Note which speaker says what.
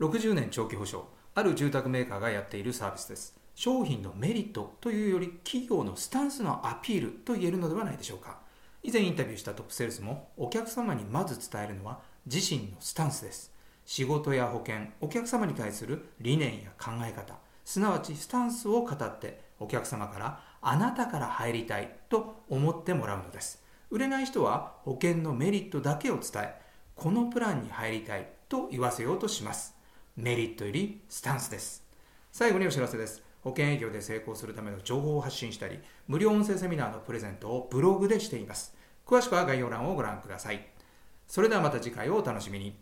Speaker 1: 60年長期保証ある住宅メーカーがやっているサービスです。商品のメリットというより企業のスタンスのアピールと言えるのではないでしょうか。以前インタビューしたトップセールスもお客様にまず伝えるのは自身のスタンスです。仕事や保険お客様に対する理念や考え方すなわちスタンスを語ってお客様からあなたから入りたいと思ってもらうのです。売れない人は保険のメリットだけを伝えこのプランに入りたいと言わせようとします。メリットよりスタンスです。最後にお知らせです。保険営業で成功するための情報を発信したり無料音声セミナーのプレゼントをブログでしています。詳しくは概要欄をご覧ください。それではまた次回をお楽しみに。